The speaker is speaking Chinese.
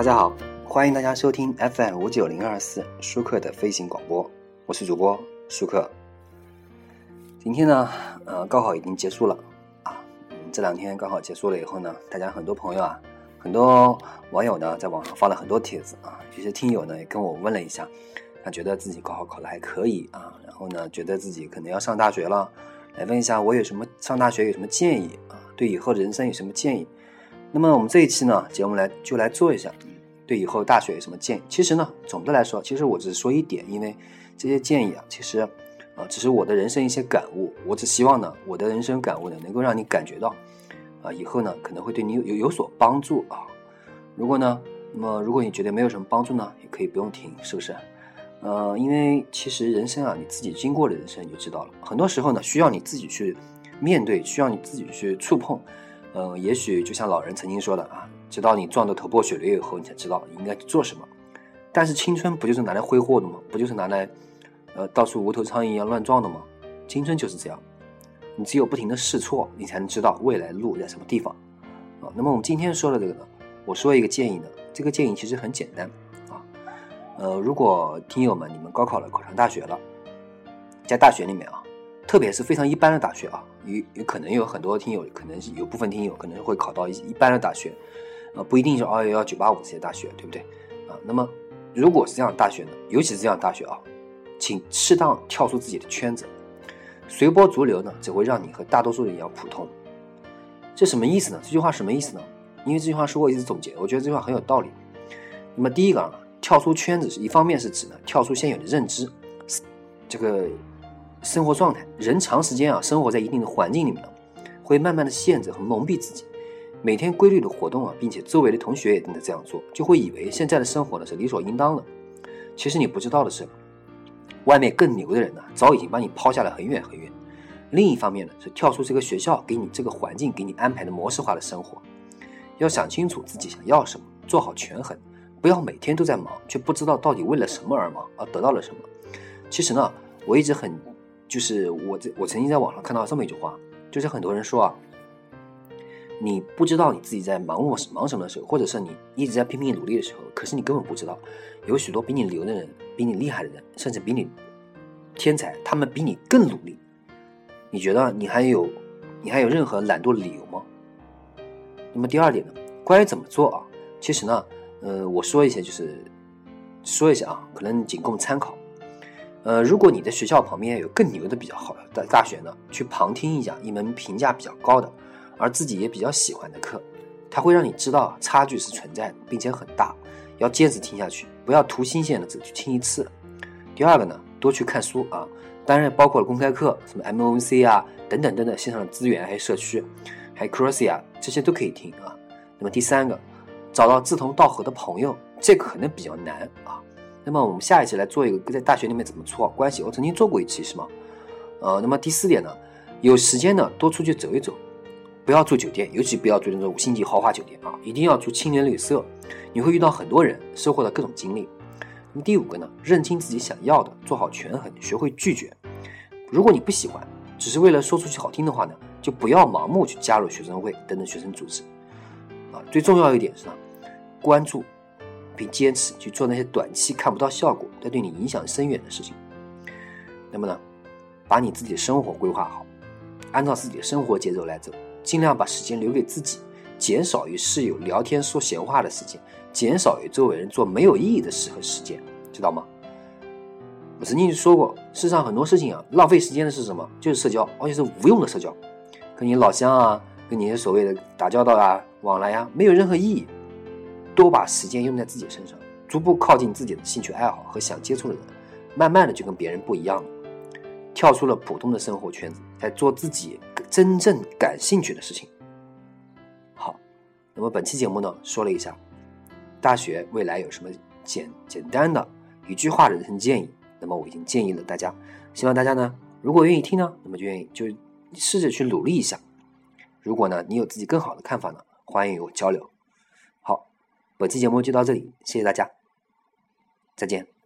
大家好，欢迎大家收听 FM 五九零二四舒克的飞行广播，我是主播舒克。今天呢，呃，高考已经结束了啊，这两天高考结束了以后呢，大家很多朋友啊，很多网友呢，在网上发了很多帖子啊，有些听友呢也跟我问了一下，他觉得自己高考考的还可以啊，然后呢，觉得自己可能要上大学了，来问一下我有什么上大学有什么建议啊，对以后的人生有什么建议？那么我们这一期呢，节目来就来做一下，对以后大学有什么建议？其实呢，总的来说，其实我只是说一点，因为这些建议啊，其实啊，只是我的人生一些感悟。我只希望呢，我的人生感悟呢，能够让你感觉到，啊，以后呢，可能会对你有有所帮助啊。如果呢，那么如果你觉得没有什么帮助呢，也可以不用听，是不是？呃，因为其实人生啊，你自己经过的人生你就知道了，很多时候呢，需要你自己去面对，需要你自己去触碰。嗯，也许就像老人曾经说的啊，直到你撞得头破血流以后，你才知道你应该做什么。但是青春不就是拿来挥霍的吗？不就是拿来，呃，到处无头苍蝇一样乱撞的吗？青春就是这样，你只有不停的试错，你才能知道未来路在什么地方。啊，那么我们今天说的这个呢，我说一个建议呢，这个建议其实很简单啊，呃，如果听友们你们高考了，考上大学了，在大学里面啊。特别是非常一般的大学啊，有有可能有很多听友，可能有部分听友可能会考到一一般的大学，啊，不一定是二幺幺、九八五这些大学，对不对？啊，那么如果是这样的大学呢，尤其是这样的大学啊，请适当跳出自己的圈子，随波逐流呢，只会让你和大多数人一样普通。这什么意思呢？这句话什么意思呢？因为这句话是我一直总结，我觉得这句话很有道理。那么第一个啊，跳出圈子是一方面是指呢，跳出现有的认知，这个。生活状态，人长时间啊生活在一定的环境里面，会慢慢的限制和蒙蔽自己。每天规律的活动啊，并且周围的同学也跟着这样做，就会以为现在的生活呢是理所应当的。其实你不知道的是，外面更牛的人呢，早已经把你抛下了很远很远。另一方面呢，是跳出这个学校给你这个环境给你安排的模式化的生活，要想清楚自己想要什么，做好权衡，不要每天都在忙，却不知道到底为了什么而忙，而得到了什么。其实呢，我一直很。就是我在我曾经在网上看到这么一句话，就是很多人说啊，你不知道你自己在忙我忙什么的时候，或者是你一直在拼命努力的时候，可是你根本不知道，有许多比你牛的人，比你厉害的人，甚至比你天才，他们比你更努力。你觉得你还有你还有任何懒惰的理由吗？那么第二点呢，关于怎么做啊，其实呢，呃，我说一些就是说一下啊，可能仅供参考。呃，如果你的学校旁边有更牛的、比较好的大学呢，去旁听一下一门评价比较高的，而自己也比较喜欢的课，它会让你知道差距是存在的，并且很大，要坚持听下去，不要图新鲜的只去听一次。第二个呢，多去看书啊，当然包括了公开课，什么 MOC 啊等等等等线上的资源，还有社区，还有 Crossy 啊，这些都可以听啊。那么第三个，找到志同道合的朋友，这个可能比较难啊。那么我们下一期来做一个在大学里面怎么处好关系。我曾经做过一期，是吗？呃，那么第四点呢，有时间呢多出去走一走，不要住酒店，尤其不要住那种五星级豪华酒店啊，一定要住青年旅社。你会遇到很多人，收获到各种经历。那么第五个呢，认清自己想要的，做好权衡，学会拒绝。如果你不喜欢，只是为了说出去好听的话呢，就不要盲目去加入学生会等等学生组织。啊，最重要一点是呢，关注。并坚持去做那些短期看不到效果但对你影响深远的事情。那么呢，把你自己的生活规划好，按照自己的生活节奏来走，尽量把时间留给自己，减少与室友聊天说闲话的时间，减少与周围人做没有意义的事和时间，知道吗？我曾经就说过，世上很多事情啊，浪费时间的是什么？就是社交，而且是无用的社交，跟你老乡啊，跟你所谓的打交道啊、往来呀，没有任何意义。多把时间用在自己身上，逐步靠近自己的兴趣爱好和想接触的人，慢慢的就跟别人不一样了，跳出了普通的生活圈子，在做自己真正感兴趣的事情。好，那么本期节目呢，说了一下大学未来有什么简简单的一句话的人生建议，那么我已经建议了大家，希望大家呢，如果愿意听呢，那么就愿意就试着去努力一下。如果呢，你有自己更好的看法呢，欢迎与我交流。好本期节目就到这里，谢谢大家，再见。